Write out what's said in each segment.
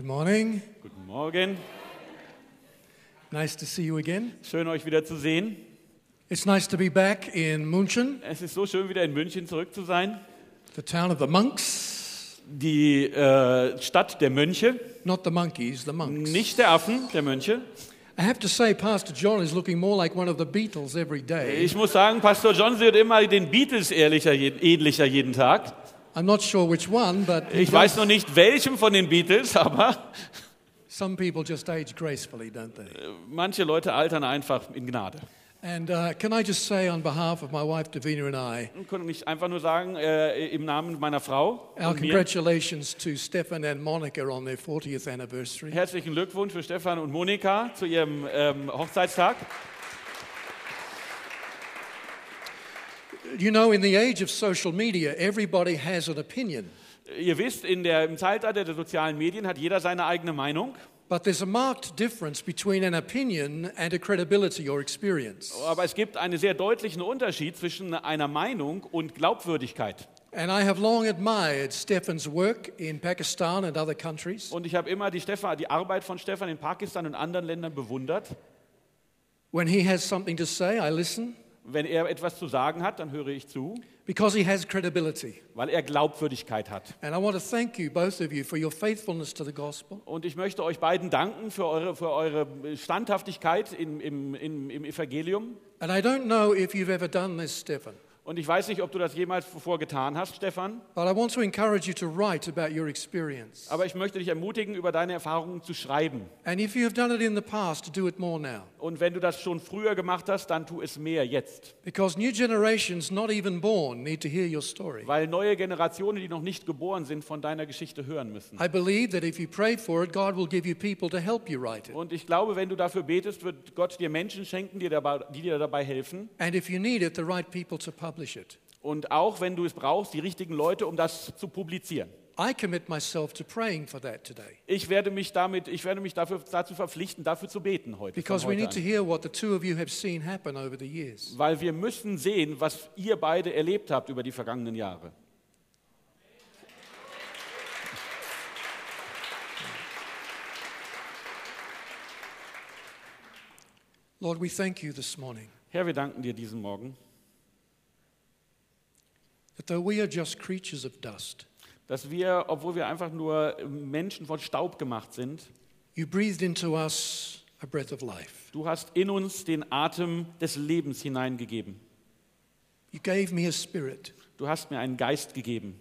Good morning. Guten Morgen. Nice to see you again. Schön, euch wieder zu sehen. It's nice to be back in München, Es ist so schön, wieder in München zurück zu sein. the town of the monks. Die äh, Stadt der Mönche, Not the monkeys, the monks. nicht der Affen, der Mönche. I have to say, Pastor John is looking more like one of the Beatles every day. Ich muss sagen, Pastor John wird immer den Beatles ähnlicher jeden Tag. I'm not sure which one, but Ich weiß noch nicht, welchem von den Beatles, aber some people just age gracefully, don't they? manche Leute altern einfach in Gnade. And uh, can I just say, on behalf of my wife Davina and I, Und kann ich einfach nur sagen, äh, im Namen meiner Frau our und mir, congratulations to Stefan and Monica on their 40th anniversary. herzlichen Glückwunsch für Stefan und Monika zu ihrem ähm, Hochzeitstag. You know, in the age of social media, everybody has an opinion, Ihr wisst, in der, im Zeitalter der sozialen Medien hat jeder seine eigene Meinung. but there's a marked difference between an opinion and a credibility or experience. Aber es gibt einen sehr deutlichen Unterschied zwischen einer Meinung und Glaubwürdigkeit. And I have long admired Stefan's work in Pakistan and other countries. Und ich habe immer die, Stefan, die Arbeit von Stefan in Pakistan und anderen Ländern bewundert. When he has something to say, I listen Wenn er etwas zu sagen hat, dann höre ich zu, because he has credibility. weil er Glaubwürdigkeit hat. And I want to thank you, both of you, for your faithfulness to the gospel. Und ich möchte euch beiden danken für eure, für eure Standhaftigkeit im, im, im, im Evangelium. And I don't know if you've ever done this, Stefan, Und ich weiß nicht, ob du das jemals zuvor getan hast, Stefan, but I want to encourage you to write about your experience. aber ich möchte dich ermutigen, über deine Erfahrungen zu schreiben. And if you have done it in the past, to do it more now. Und wenn du das schon früher gemacht hast, dann tu es mehr jetzt. Because new generations, not even born, need to hear your story. Weil neue Generationen, die noch nicht geboren sind, von deiner Geschichte hören müssen. I believe that if you pray for it, God will give you people to help you write it. Und ich glaube, wenn du dafür betest, wird Gott dir Menschen schenken, die, dabei, die dir dabei helfen. And if you need it, the right people to publish it. Und auch wenn du es brauchst, die richtigen Leute, um das zu publizieren. I commit myself to praying for that today. Ich werde mich, damit, ich werde mich dafür, dazu verpflichten, dafür zu beten heute. Because we need to hear what the two of you have seen happen over the years. Weil wir müssen sehen, was ihr beide erlebt habt über die vergangenen Jahre. Lord, we thank you this morning Herr, wir danken dir diesen Morgen, that though we are just creatures of dust, dass wir, obwohl wir einfach nur Menschen von Staub gemacht sind, you breathed into us a breath of life. du hast in uns den Atem des Lebens hineingegeben. You gave me a spirit. Du hast mir einen Geist gegeben.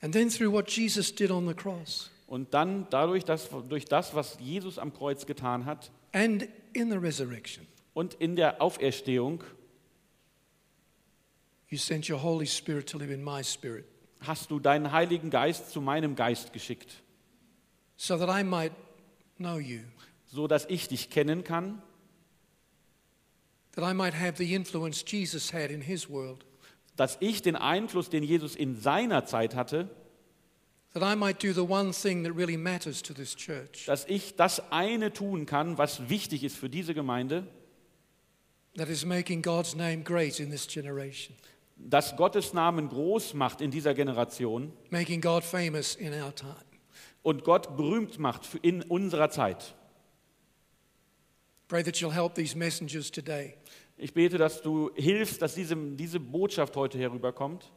And then through what Jesus did on the cross Und dann dadurch, dass, durch das, was Jesus am Kreuz getan hat and in the resurrection, und in der Auferstehung, you sent your Holy Spirit to live in my spirit hast du deinen Heiligen Geist zu meinem Geist geschickt, so that I might know you, so dass ich dich kennen kann, that I might have the influence Jesus had in his world, dass ich den Einfluss, den Jesus in seiner Zeit hatte, that I might do the one thing that really matters to this church, dass ich das eine tun kann, was wichtig ist für diese Gemeinde, that is making God's name great in this generation, das Gottes Namen groß macht in dieser Generation making God famous in our time. und Gott berühmt macht in unserer Zeit. Pray that you'll help these messengers today Ich bete, dass du hilfst, dass diese, diese Botschaft heute herüberkommt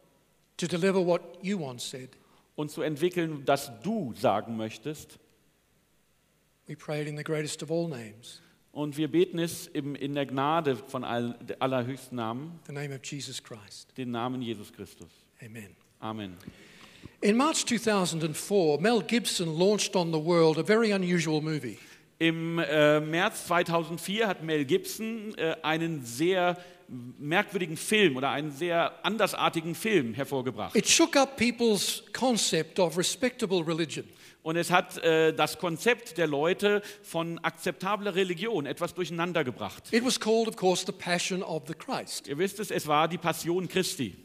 to deliver what you once said. und zu entwickeln, dass du sagen möchtest. We pray it in the greatest of all names, Und wir beten es im, in der Gnade von all, allerhöchsten Namen, the name of Jesus Christ. den Namen Jesus Christus. Amen. Amen. In March 2004, Mel Gibson launched on the world a very unusual movie. Im äh, März 2004 hat Mel Gibson äh, einen sehr merkwürdigen Film oder einen sehr andersartigen Film hervorgebracht. It shook up people's concept of respectable religion. Und es hat äh, das Konzept der Leute von akzeptabler Religion etwas durcheinander gebracht. It was called, of course, The Passion of the Christ. Ihr wisst es, es war die Passion Christi.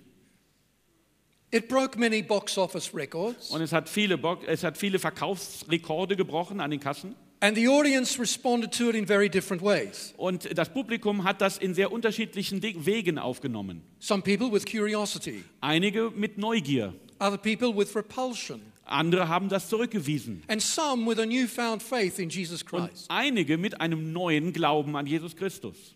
It broke many box office records, Und es hat viele, Bo es hat viele Verkaufsrekorde gebrochen an den Kassen. and the audience responded to it in very different ways. Und das Publikum hat das in sehr unterschiedlichen Wegen aufgenommen. Some people with curiosity, Einige mit Neugier, other people with repulsion, Andere haben das zurückgewiesen. and some with a newfound faith in Jesus Und Christ. einige mit einem neuen Glauben an Jesus Christus.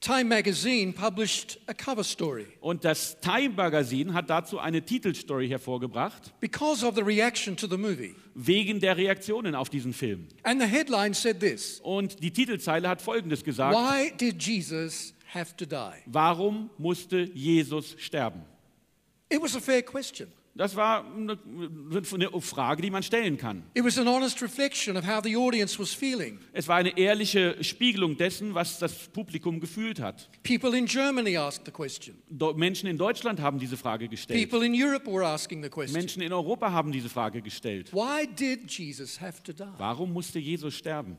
Time magazine published a cover story. Und das Time Magazine hat dazu eine Titelstory hervorgebracht, Because of the reaction to the movie. wegen der Reaktionen auf diesen Film. And the headline said this Und die Titelzeile hat Folgendes gesagt. Why did Jesus have to die? Warum musste Jesus sterben? It was a fair question. Das war eine eine Frage, die man stellen kann. Es war eine ehrliche Spiegelung dessen, was das Publikum gefühlt hat. People in Germany asked the question. Do- Menschen in Deutschland haben diese Frage gestellt. People in Europe were asking the question. Menschen in Europa haben diese Frage gestellt. Warum musste Jesus sterben?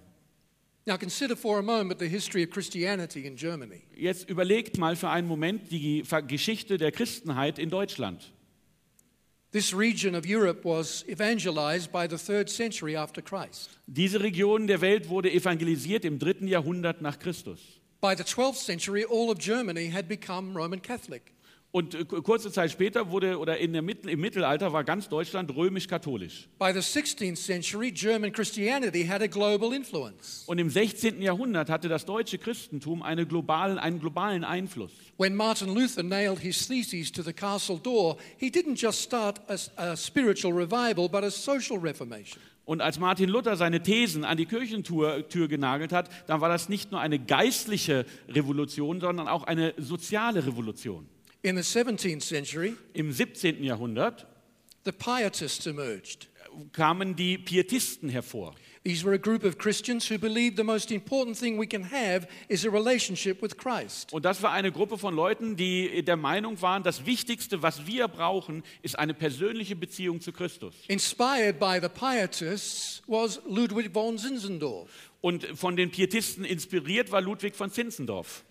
Now consider for a moment the history of Christianity in Germany. Jetzt überlegt mal für einen Moment die Geschichte der Christenheit in Deutschland. Diese Region der Welt wurde evangelisiert im dritten Jahrhundert nach Christus. By the 12th century, all of Germany had become Roman Catholic. Und äh, kurze Zeit später wurde, oder in der im Mittelalter war ganz Deutschland römisch-katholisch. By the 16th century, German Christianity had a global influence. Und im 16. Jahrhundert hatte das deutsche Christentum eine globalen, einen globalen Einfluss. When Martin Luther nailed his theses to the castle door, he didn't just start a, a spiritual revival, but a social reformation. Und als Martin Luther seine Thesen an die Kirchentür Tür genagelt hat, dann war das nicht nur eine geistliche Revolution, sondern auch eine soziale Revolution. In the 17th century, Im 17. Jahrhundert the Pietists emerged. kamen die Pietisten hervor. These were a group of Christians who believed the most important thing we can have is a relationship with Christ. Und das war eine Gruppe von Leuten, die der Meinung waren, das Wichtigste, was wir brauchen, ist eine persönliche Beziehung zu Christus. Inspired by the Pietists was Ludwig von Zinzendorf, Und von den Pietisten inspiriert war Ludwig von Zinzendorf.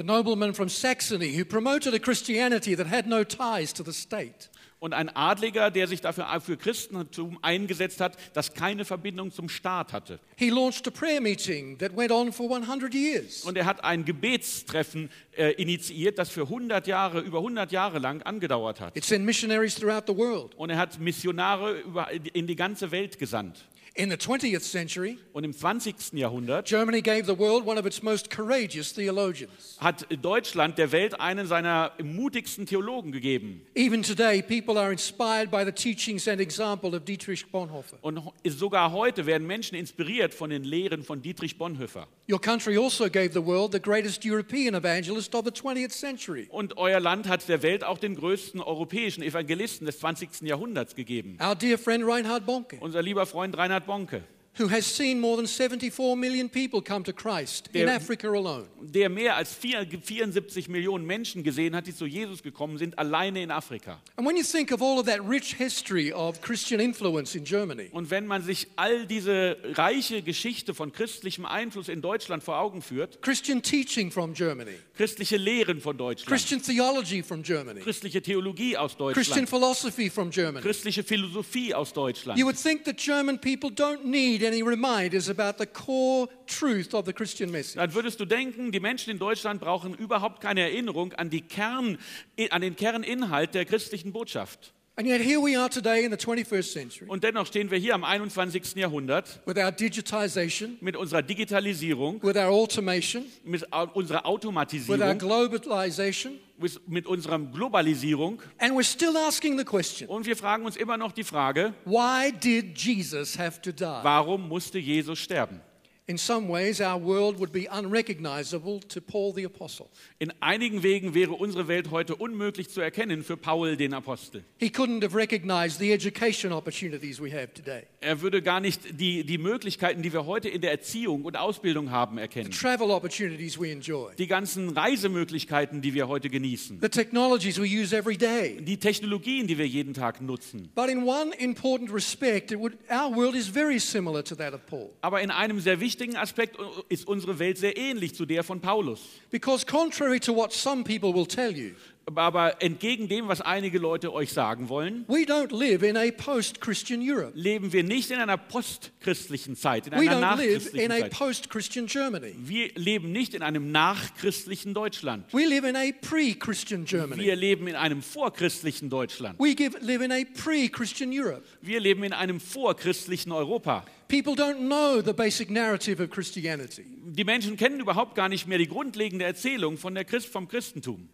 The nobleman from Saxony who promoted a Christianity that had no ties to the state. Und ein Adliger, der sich dafür für Christentum eingesetzt hat, das keine Verbindung zum Staat hatte. He launched a prayer meeting that went on for 100 years. Und er hat ein Gebetstreffen äh, initiiert, das für 100 Jahre, über 100 Jahre lang angedauert hat. It sent missionaries throughout the world. Und er hat Missionare über, in die ganze Welt gesandt. In the 20th century, Und im 20. Jahrhundert Germany gave the world one of its most courageous theologians. hat Deutschland der Welt einen seiner mutigsten Theologen gegeben. Even today, people are inspired by the teachings and example of Dietrich Bonhoeffer. Und sogar heute werden Menschen inspiriert von den Lehren von Dietrich Bonhoeffer. Your country also gave the world the greatest European evangelist of the 20th century. Und euer Land hat der Welt auch den größten europäischen Evangelisten des 20. Jahrhunderts gegeben. Our dear friend Reinhard Bonke, Unser lieber Freund Reinhard Bonke, who has seen more than 74 million people come to Christ in Der- Africa alone. der mehr als vier- 74 Millionen Menschen gesehen hat, die zu Jesus gekommen sind, alleine in Afrika. And when you think of all of that rich history of Christian influence in Germany, Und wenn man sich all diese reiche Geschichte von christlichem Einfluss in Deutschland vor Augen führt, Christian teaching from Germany, christliche Lehren von Deutschland, Christian theology from Germany, christliche Theologie aus Christian Deutschland, philosophy from Germany, christliche Philosophie aus Deutschland, you would think that German people don't need any reminders about the core truth of the Christian message. dann würdest du denken, die Menschen in Deutschland brauchen überhaupt keine Erinnerung an, die Kern, an den Kerninhalt der christlichen Botschaft. And yet, here we are today in the 21st century Und dennoch stehen wir hier am 21. Jahrhundert with our digitization, mit unserer Digitalisierung, with our automation, mit unserer with our Automatisierung, globalization, mit, mit unserer Globalisierung and we're still asking the question und wir fragen uns immer noch die Frage, why did Jesus have to die? warum musste Jesus sterben? In some ways, our world would be unrecognizable to Paul the Apostle. In einigen Wegen wäre unsere Welt heute unmöglich zu erkennen für Paul den Apostel. He couldn't have recognized the education opportunities we have today, Er würde gar nicht die, die Möglichkeiten, die wir heute in der Erziehung und Ausbildung haben, the erkennen. travel opportunities we enjoy, Die ganzen Reisemöglichkeiten, die wir heute genießen. the technologies we use every day. Die Technologien, die wir jeden Tag nutzen. But in one important respect, it would, our world is very similar to that of Paul. Aber in einem sehr wichtigen Aspekt ist unsere Welt sehr ähnlich zu der von Paulus. Because contrary to what some people will tell you, Aber entgegen dem, was einige Leute euch sagen wollen, we don't live in a post Christian Europe. leben wir nicht in einer postchristlichen Zeit, in We einer nachchristlichen Zeit. Wir leben nicht in einem nachchristlichen Deutschland. We live in a pre Christian Germany. Wir leben in einem vorchristlichen Deutschland. We give, live in a pre Christian Europe. Wir leben in einem vorchristlichen Europa. People don't know the basic narrative of Christianity. Die Menschen kennen überhaupt gar nicht mehr die grundlegende Erzählung von der Christ, vom Christentum.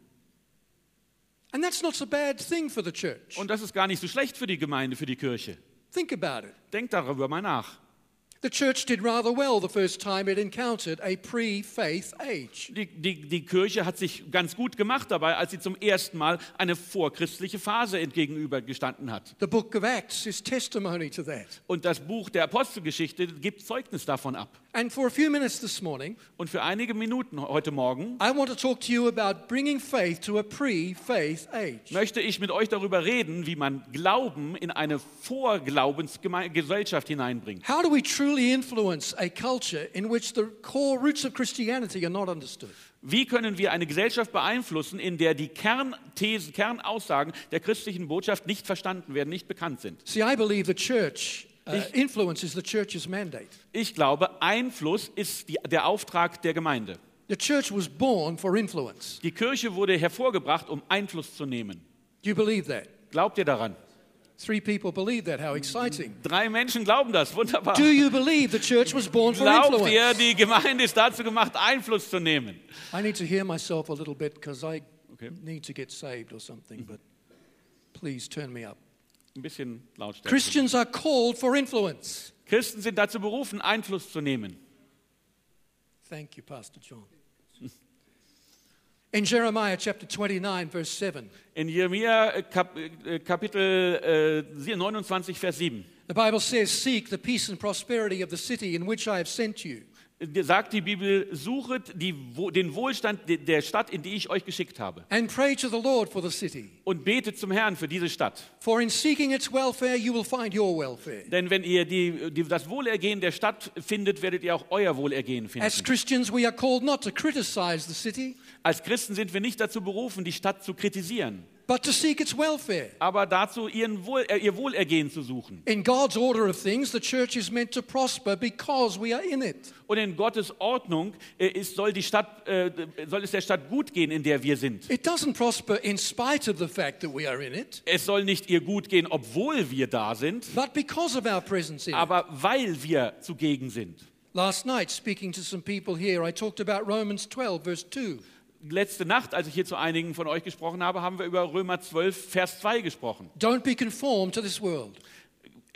And that's not a bad thing for the church. Und das ist gar nicht so schlecht für die Gemeinde, für die Kirche. Think about it. Denkt darüber mal nach. The church did rather well the first time it encountered a pre faith age. Die, die, die Kirche hat sich ganz gut gemacht dabei, als sie zum ersten Mal eine vorchristliche Phase entgegenübergestanden hat. The book of Acts is testimony to that. Und das Buch der Apostelgeschichte gibt Zeugnis davon ab. And for a few minutes this morning, Und für einige Minuten heute Morgen I want to talk to you about bringing faith to a pre faith age. möchte ich mit euch darüber reden, wie man Glauben in eine Vorglaubensgesellschaft hineinbringt. How do we truly influence a culture in which the core roots of Christianity are not understood? Wie können wir eine Gesellschaft beeinflussen, in der die Kernthesen, Kernaussagen der christlichen Botschaft nicht verstanden werden, nicht bekannt sind? See, I believe the church, influence is the church's mandate. Ich glaube, Einfluss ist die, der Auftrag der Gemeinde. The church was born for influence. Die Kirche wurde hervorgebracht, um Einfluss zu nehmen. Do you believe that? Glaubt ihr daran? Three people believe that. How exciting. Drei Menschen glauben das. Wunderbar. Do you believe the church was born for Glaubt ihr, influence? die Gemeinde ist dazu gemacht, Einfluss zu nehmen? I need to hear myself a little bit because I Okay. need to get saved or something, but please turn me up. Ein bisschen Lautstärke. Christians are called for influence. Christen sind dazu berufen, Einfluss zu nehmen. Thank you, Pastor John. In Jeremiah chapter 29, verse 7, In Jeremia äh, Kap äh, Kapitel äh, 29, Vers 7 the Bible says, Seek the peace and prosperity of the city in which I have sent you. Sagt die Bibel, suchet die, den Wohlstand de- der Stadt, in die ich euch geschickt habe. And pray to the Lord for the city. Und betet zum Herrn für diese Stadt. For in seeking its welfare, you will find your welfare. Denn wenn ihr die, die, das Wohlergehen der Stadt findet, werdet ihr auch euer Wohlergehen finden. As Christians, we are called not to criticize the city, Als Christen sind wir nicht dazu berufen, die Stadt zu kritisieren, but to seek its welfare. aber dazu ihren Wohl, äh, ihr Wohlergehen zu suchen. In God's order of things, the church is meant to prosper because we are in it. Und in Gottes Ordnung äh, ist, soll, die Stadt, äh, soll es der Stadt gut gehen, in der wir sind. It doesn't prosper in spite of the fact that we are in it, Es soll nicht ihr gut gehen, obwohl wir da sind, but because of our presence in aber weil wir zugegen sind. Last night, speaking to some people here, I talked about Romans 12, verse 2. Letzte Nacht, als ich hier zu einigen von euch gesprochen habe, haben wir über Römer 12, Vers 2 gesprochen. Don't be conformed to this world,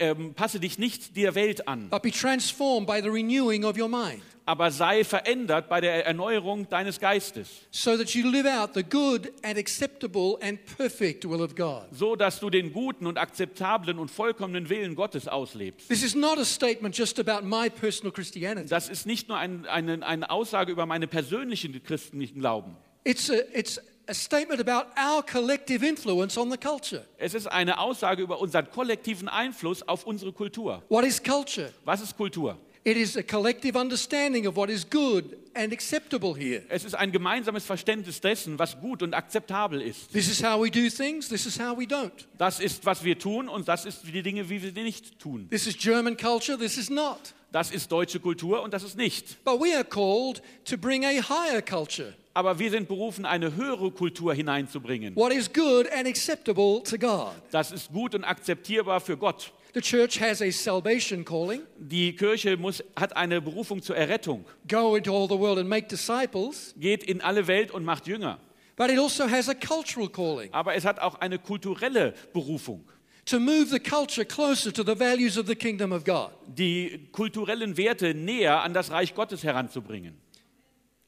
Ähm, passe dich nicht der Welt an, but be transformed by the renewing of your mind, aber sei verändert bei der Erneuerung deines Geistes, so that you live out the good and acceptable and perfect will of God. so dass du den guten und akzeptablen und vollkommenen Willen Gottes auslebst. This is not a statement just about my personal Christianity. Das ist nicht nur ein, eine, eine Aussage über meine persönlichen christlichen Glauben. It's a, it's a statement about our collective influence on the culture. Es ist eine Aussage über unseren kollektiven Einfluss auf unsere Kultur. What is culture? Was ist Kultur? It is a collective understanding of what is good and acceptable here. Es ist ein gemeinsames Verständnis dessen, was gut und akzeptabel ist. This is how we do things, this is how we don't. Das ist, was wir tun und das ist die Dinge, wie wir sie nicht tun. This is German culture, this is not. Das ist deutsche Kultur und das ist nicht. But we are called to bring a higher culture. Aber wir sind berufen, eine höhere Kultur hineinzubringen. What is good and acceptable to God. Das ist gut und akzeptierbar für Gott. The church has a salvation calling Die Kirche muss, hat eine Berufung zur Errettung. go into all the world and make disciples. Geht in alle Welt und macht Jünger. But it also has a cultural calling Aber es hat auch eine kulturelle Berufung. to move the culture closer to the values of the kingdom of God, die kulturellen Werte näher an das Reich Gottes heranzubringen.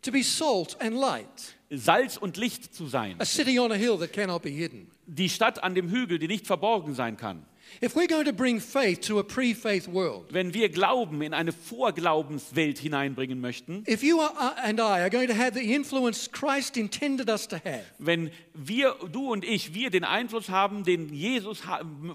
To be salt and light, Salz und Licht zu sein. a city on a hill that cannot be hidden. Die Stadt an dem Hügel, die nicht verborgen sein kann. If we're going to bring faith to a pre faith world, Wenn wir Glauben in eine Vorglaubenswelt hineinbringen möchten, if you are, uh, and I are going to have the influence Christ intended us to have, wenn wir, du und ich, wir den Einfluss haben, den Jesus,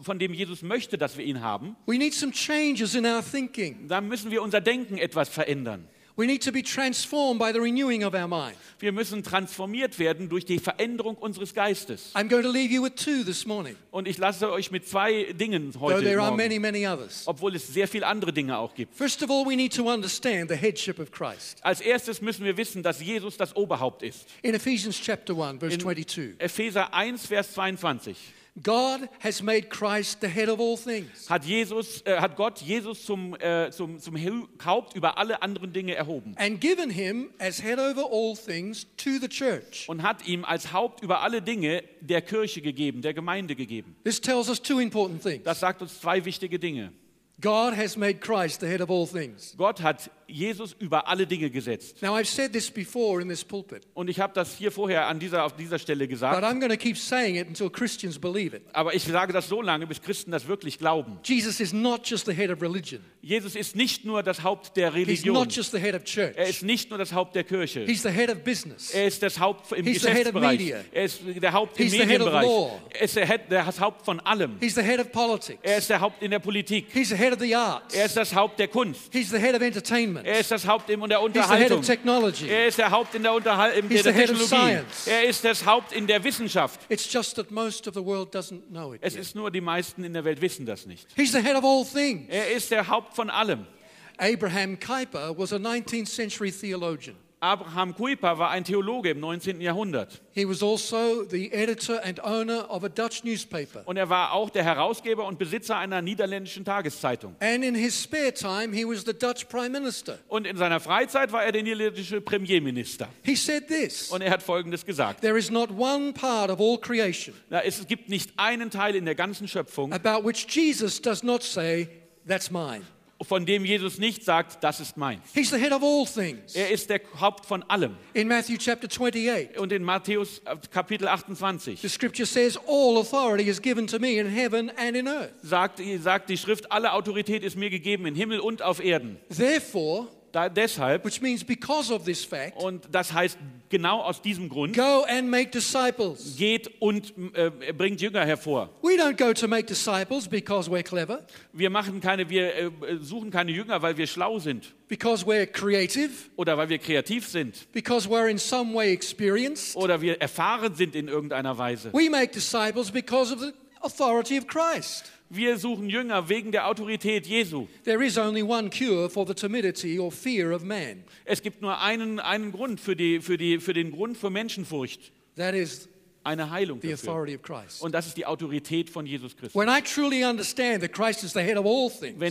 von dem Jesus möchte, dass wir ihn haben, we need some changes in our thinking. dann müssen wir unser Denken etwas verändern. We need to be transformed by the renewing of our mind. Wir müssen transformiert werden durch die Veränderung unseres Geistes. I'm going to leave you with two this morning, Und ich lasse euch mit zwei Dingen though heute morgen, many, many others. obwohl es sehr viele andere Dinge auch gibt. First of all, we need to understand the headship of Christ. Als erstes müssen wir wissen, dass Jesus das Oberhaupt ist. In Ephesians chapter 1, verse In 22, Epheser 1, Vers 22 God has made Christ the head of all things. hat, Jesus, äh, hat Gott Jesus zum, äh, zum, zum Haupt über alle anderen Dinge erhoben and given him as head over all things to the church. und hat ihm als Haupt über alle Dinge der Kirche gegeben, der Gemeinde gegeben. This tells us two important things. Das sagt uns zwei wichtige Dinge. God has made Christ the head of all things. Gott hat Jesus über alle Dinge gesetzt. Now, I've said this before in this pulpit, Und ich habe das hier vorher an dieser, auf dieser Stelle but gesagt. I'm going to keep saying it until Christians believe it. Aber ich sage das so lange, bis Christen das wirklich glauben. Jesus is not just the head of religion, Jesus ist nicht nur das Haupt der he's Religion. not just the head of church, Er ist nicht nur das Haupt der Kirche. he's the head of business. Er ist das Haupt im He's the head of Geschäftsbereich. media. Er ist der Haupt im He's of Medienbereich. Er ist der, Head, der das Haupt von allem. He's the head of politics. Er ist der Haupt in der Politik. He's the head of the arts. Er ist das Haupt der Kunst. He's the head of entertainment. Er ist das Haupt in der He's the head Unterhaltung. of technology. Er ist der Haupt in der, Unterhal in He's der the head of Technologie. science. Er ist das Haupt in der Wissenschaft. It's just that most of the world doesn't know it. Es yet. ist nur, die meisten in der Welt wissen das nicht. He's the head of all things. Er ist der Haupt von allem. Abraham Kuyper was a 19th century theologian. Abraham Kuyper war ein Theologe im 19. Jahrhundert. He was also the editor and owner of a Dutch newspaper. Und er war auch der Herausgeber und Besitzer einer niederländischen Tageszeitung. And in his spare time, he was the Dutch prime minister. Und in seiner Freizeit war er der niederländische Premierminister. He said this Und er hat Folgendes gesagt. There is not one part of all creation Na, es gibt nicht einen Teil in der ganzen Schöpfung, about which Jesus does not say, That's mine. Von dem Jesus nicht sagt, das ist meins. He's the head of all things. Er ist der Haupt von allem. In Matthew chapter 28, Und in Matthäus äh, Kapitel 28 the scripture says, All authority is given to me in heaven and in earth. sagt, sagt die Schrift, alle Autorität ist mir gegeben in Himmel und auf Erden. Therefore, Da, deshalb, which means because of this fact, und das heißt genau aus diesem Grund, go and make disciples. geht und äh, bringt Jünger hervor. We don't go to make disciples because we're clever, Wir machen keine, wir äh, suchen keine Jünger, weil wir schlau sind because we're creative, oder weil wir kreativ sind because we're in some way experienced. oder wir erfahren sind in irgendeiner Weise. We make disciples because of the authority of Christ. Wir suchen Jünger wegen der Autorität Jesu. There is only one cure for the timidity or fear of man. Es gibt nur einen, einen Grund für, die, für, die, für den Grund für Menschenfurcht, That is eine Heilung dafür. Und das ist die Autorität von Jesus Christus. Wenn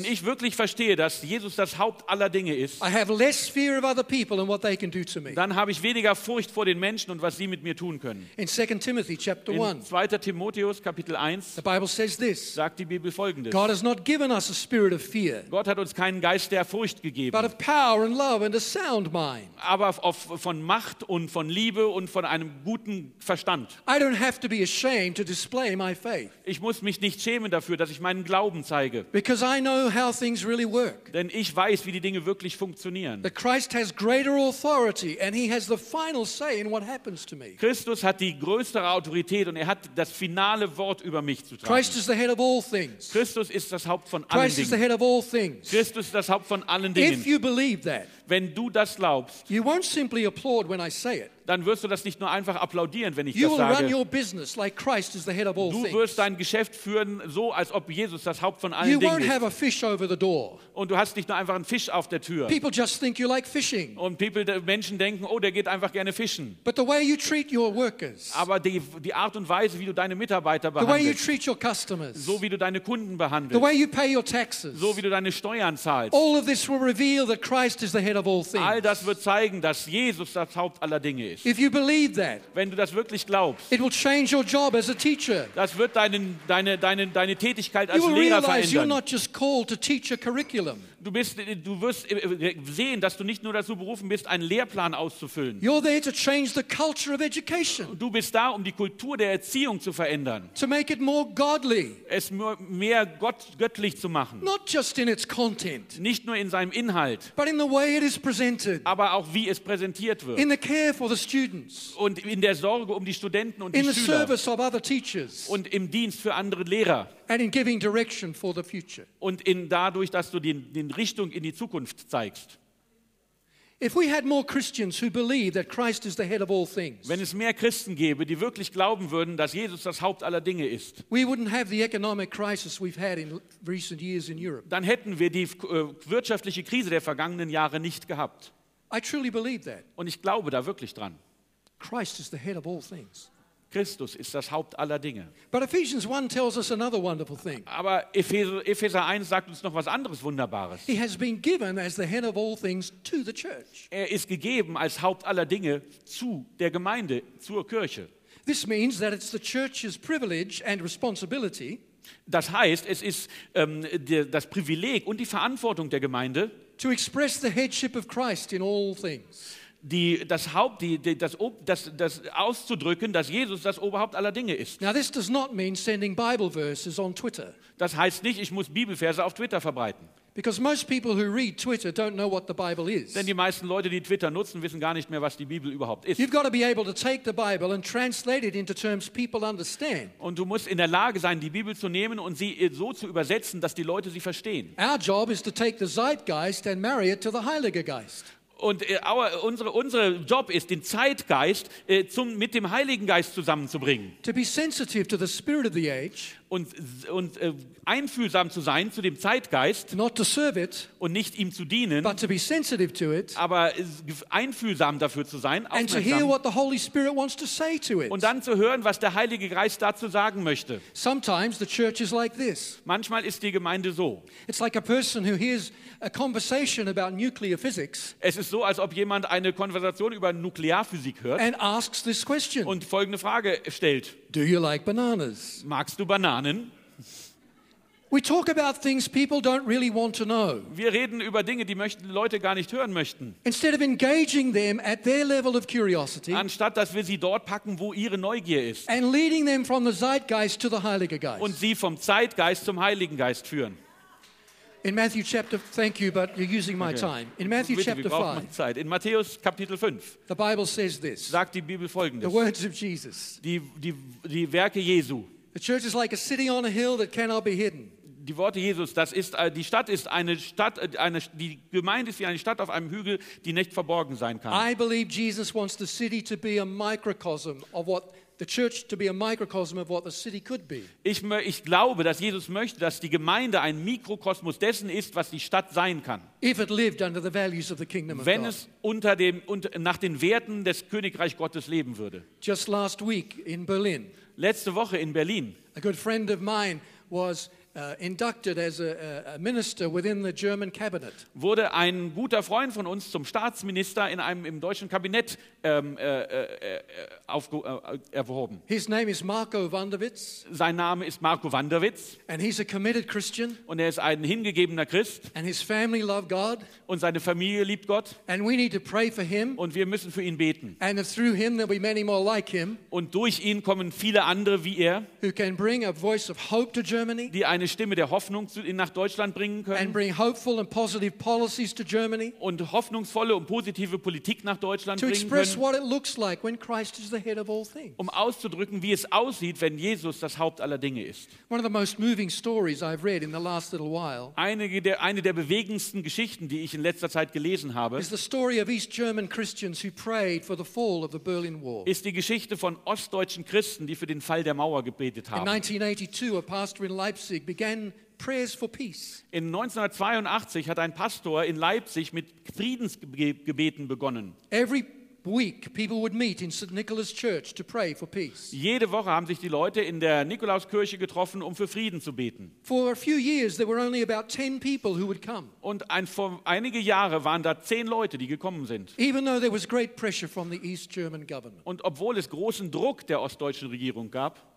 ich wirklich verstehe, dass Jesus das Haupt aller Dinge ist, I have less fear of other people and what they can do to me. dann habe ich weniger Furcht vor den Menschen und was sie mit mir tun können. In 2 Timothy chapter In 1, 2. Timotheus Kapitel 1 the Bible says this sagt die Bibel folgendes. Gott hat uns keinen Geist der Furcht gegeben, aber von Macht und von Liebe und von einem guten Verstand. I don't have to be ashamed to display my faith Ich muss mich nicht schämen dafür, dass ich meinen Glauben zeige, because I know how things really work. denn ich weiß, wie die Dinge wirklich funktionieren. That Christ has greater authority and he has the final say in what happens to me. Christus hat die größere Autorität und er hat das finale Wort über mich zu tragen. Christ is the head of all things. Christus ist das Haupt von allen Christ is the Dingen. head of all things. Christus ist das Haupt von allen If Dingen. you believe that, Wenn du das glaubst, you won't simply applaud when I say it. Dann wirst du das nicht nur einfach applaudieren, wenn ich You das sage. your business like Christ is the head of all Du wirst dein Geschäft führen, so als ob Jesus das Haupt von allen You Dingen ist. a fish over the door. Und du hast nicht nur einfach einen Fisch auf der Tür. People just think you like fishing. Und people, Menschen denken, oh, der geht einfach gerne fischen. But the way you treat your workers, Aber die, die Art und Weise, wie du deine Mitarbeiter behandelst, treat your customers, so wie du deine Kunden the behandelst, way you pay your taxes, so wie du deine Steuern zahlst, all das wird zeigen, dass Jesus das Haupt aller Dinge ist. If you believe that, Wenn du das wirklich glaubst, it will change your job as a teacher. das wird deinen, deine, deine, deine Tätigkeit You als will Lehrer realize you're verändern. not just called to teach a curriculum. Du, bist, du wirst sehen, dass du nicht nur dazu berufen bist, einen Lehrplan auszufüllen. You're there to change the culture of education, Du bist da, um die Kultur der Erziehung zu verändern, to make it more godly, es mehr Gott, göttlich zu machen. not just in its content, Nicht nur in seinem Inhalt, but in the way it is presented, aber auch wie es präsentiert wird. in the care for the students, Und in der Sorge um die Studenten und in die the Schüler. service of other teachers, Und im Dienst für andere Lehrer. and in giving direction for the future. Und in dadurch, dass du den, den Richtung in die Zukunft zeigst. If we had more Christians who believe that Christ is the head of all things, Wenn es mehr Christen gäbe, die wirklich glauben würden, dass Jesus das Haupt aller Dinge ist, we wouldn't have the economic crisis we've had in recent years in Europe. dann hätten wir die äh, wirtschaftliche Krise der vergangenen Jahre nicht gehabt. I truly believe that. Und ich glaube da wirklich dran. Christ is the head of all things. Christus ist das Haupt aller Dinge. But Ephesians 1 tells us another wonderful thing. Aber Epheser, Epheser 1 sagt uns noch was anderes Wunderbares. He has been given as the head of all things to the church. Er ist gegeben als Haupt aller Dinge zu der Gemeinde, zur Kirche. This means that it's the church's privilege and responsibility Das heißt, es ist ähm, der, das Privileg und die Verantwortung der Gemeinde, to express the headship of Christ in all things. Die, das Haupt, die, die, das, das, das auszudrücken, dass Jesus das Oberhaupt aller Dinge ist. Now, this does not mean sending Bible verses on Twitter, Das heißt nicht, ich muss Bibelverse auf Twitter verbreiten. because most people who read Twitter don't know what the Bible is. Denn die meisten Leute, die Twitter nutzen, wissen gar nicht mehr, was die Bibel überhaupt ist. You've got to be able to take the Bible and translate it into terms people understand. Und du musst in der Lage sein, die Bibel zu nehmen und sie so zu übersetzen, dass die Leute sie verstehen. Our job is to take the zeitgeist and marry it to the Heiliger Geist. Und äh, our, unsere, unser Job ist, den Zeitgeist äh, zum, mit dem Heiligen Geist zusammenzubringen. To be sensitive to the spirit of the age, und, und äh, einfühlsam zu sein zu dem Zeitgeist not to serve it, und nicht ihm zu dienen, to it, aber einfühlsam dafür zu sein, and to hear aufmerksam, what the Holy Spirit wants to say to it. und dann zu hören, was der Heilige Geist dazu sagen möchte. Sometimes the church is like this Manchmal ist die Gemeinde so. it's like a person who hears a conversation about nuclear physics Es ist so, als ob jemand eine Konversation über Nuklearphysik hört and asks this question und folgende Frage stellt. Do you like bananas? Magst du Bananen? We talk about things people don't really want to know. Wir reden über Dinge, die möchten, Leute gar nicht hören möchten. Instead of engaging them at their level of curiosity Anstatt dass wir sie dort packen, wo ihre Neugier ist and leading them from the zeitgeist to the Heiliger Geist. und sie vom Zeitgeist zum Heiligen Geist führen. In Matthew chapter, thank you, but you're using my time. In Matthew Bitte, chapter brauchen 5, noch Zeit. In Matthäus Kapitel 5 the Bible says this sagt die Bibel the folgendes. words of Jesus. Die, die, die Werke Jesu, The church is like a city on a hill that cannot be hidden. die Worte Jesus, das ist, äh, die Stadt ist eine Stadt, äh, eine, die Gemeinde ist wie eine Stadt auf einem Hügel, die nicht verborgen sein kann. I believe Jesus wants the city to be a microcosm of what the church to be a microcosm of what the city could be. Ich, glaube, dass Jesus möchte, dass die Gemeinde ein Mikrokosmos dessen ist, was die Stadt sein kann. If it lived under the values of the kingdom of Wenn God. es unter dem, und nach den Werten des Königreich Gottes leben würde. Just last week in Berlin, Letzte Woche in Berlin a good friend of mine was uh, inducted as a, a- a minister within the German cabinet. wurde ein guter Freund von uns zum Staatsminister in einem, im deutschen Kabinett ähm, äh, äh, äh, aufge, äh, erhoben. His name is Marco van der Witz, Sein Name ist Marco Wanderwitz and he's a committed Christian, und er ist ein hingegebener Christ and his family love God, und seine Familie liebt Gott and we need to pray for him. und wir müssen für ihn beten. And through him, there'll be many more like him Und durch ihn kommen viele andere wie er, who can bring a voice of hope to Germany die eine Stimme der Hoffnung zu, nach Deutschland bringen and können bring hopeful and positive policies to Germany und hoffnungsvolle und positive Politik nach Deutschland bringen können, um auszudrücken, wie es aussieht, wenn Jesus das Haupt aller Dinge ist. In Einige der, eine der bewegendsten Geschichten, die ich in letzter Zeit gelesen habe, ist die Geschichte von ostdeutschen Christen, die für den Fall der Mauer gebetet In haben. 1982, a pastor in Leipzig began prayers for peace. In 1982 hat ein Pastor in Leipzig mit Friedensgebeten begonnen. Every week, people would meet in St. Nicholas Church to pray for peace. Jede Woche haben sich die Leute in der Nikolauskirche getroffen, um für Frieden zu beten. For a few years, there were only about 10 people who would come, Und ein, vor einige Jahre waren da zehn Leute, die gekommen sind. even though there was great pressure from the East German government. Und obwohl es großen Druck der ostdeutschen Regierung gab,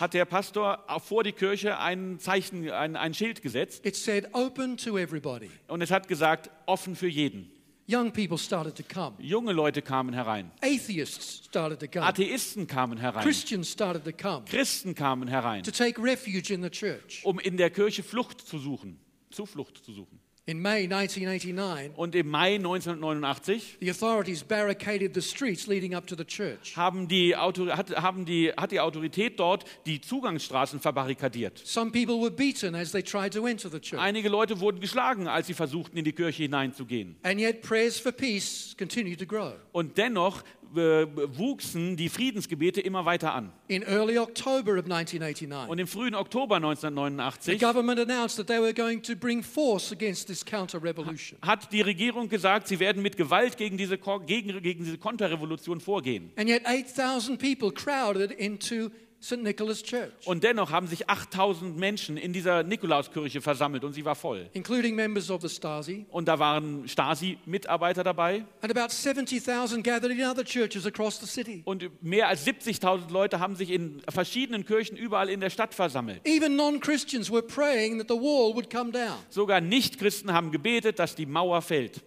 hat der Pastor vor die Kirche ein Zeichen, ein, ein Schild gesetzt? It said, Open to everybody. und es hat gesagt, offen für jeden. Young people started to come, Junge Leute kamen herein, atheists started to come, Atheisten kamen herein, Christians started to come. Christen kamen herein, to take refuge in the church. um in der Kirche Flucht zu suchen, Zuflucht zu suchen. In May 1989, Und im Mai 1989 the authorities barricaded the streets leading up to the church. haben die, Autor hat, haben die, hat die Autorität dort die Zugangsstraßen verbarrikadiert. Some people were beaten as they tried to enter the church. Einige Leute wurden geschlagen, als sie versuchten, in die Kirche hineinzugehen. And yet, prayers for peace continued to grow. Und dennoch wuchsen die Friedensgebete immer weiter an. In early October of 1989, Und im frühen Oktober the 1989 government announced that they were going to bring force against this counter revolution. hat die Regierung gesagt, sie werden mit Gewalt gegen diese, gegen, gegen diese Konterrevolution vorgehen. And yet, 8,000 people crowded into Und dennoch haben sich 8000 Menschen in dieser Nikolauskirche versammelt und sie war voll. including members of the Stasi. Und da waren Stasi-Mitarbeiter dabei And about 70,000 gathered in other churches across the city. und mehr als 70.000 Leute haben sich in verschiedenen Kirchen überall in der Stadt versammelt. Even non Christians were praying that the wall would come down. Sogar Nichtchristen haben gebetet, dass die Mauer fällt.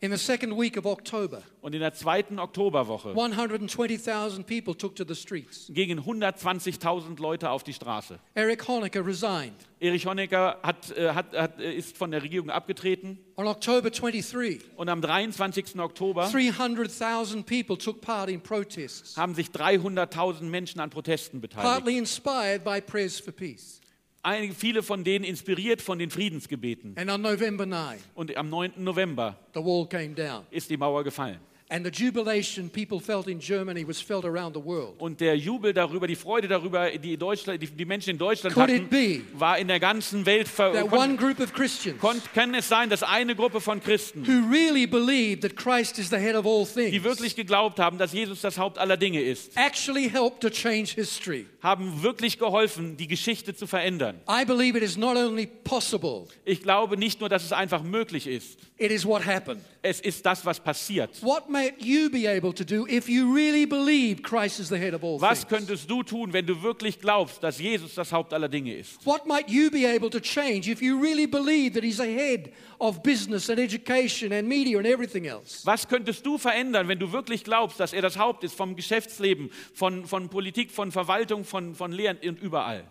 In the second week of October, Und in der zweiten Oktoberwoche 120,000 people took to the streets. gingen 120.000 Leute auf die Straße. Eric Honecker resigned. Erich Honecker hat, äh, hat, hat, äh, ist von der Regierung abgetreten On October 23, und am 23. Oktober 300,000 people took part in protests, haben sich 300.000 Menschen an Protesten beteiligt. partly inspired by prayers for peace. Einige, viele von denen inspiriert von den Friedensgebeten. And on November 9, Und am 9. November the wall came down. ist die Mauer gefallen. And the jubilation people felt in Germany was felt around the world. Und der Jubel darüber, die Freude darüber, die, Deutschland, die, die Menschen in Deutschland Could hatten, war in der ganzen Welt. Ver that kon one group of Christians kon kann es sein, dass eine Gruppe von Christen, who really believed that Christ is the head of all die things wirklich geglaubt haben, dass Jesus das Haupt aller Dinge ist, actually helped to change history? haben wirklich geholfen, die Geschichte zu verändern. I believe it is not only possible, Ich glaube nicht nur, dass es einfach möglich ist. it is what happened. Es ist das, was passiert. What might you be able to do if you really believe Christ is the head of all Was könntest du tun, wenn du wirklich glaubst, dass Jesus das Haupt aller Dinge ist? What might you be able to change if you really believe that He's the head of business and education and media and everything else? Was könntest du verändern, wenn du wirklich glaubst, dass er das Haupt ist vom Geschäftsleben, von, von Politik, von Verwaltung, von, von Lehren und überall?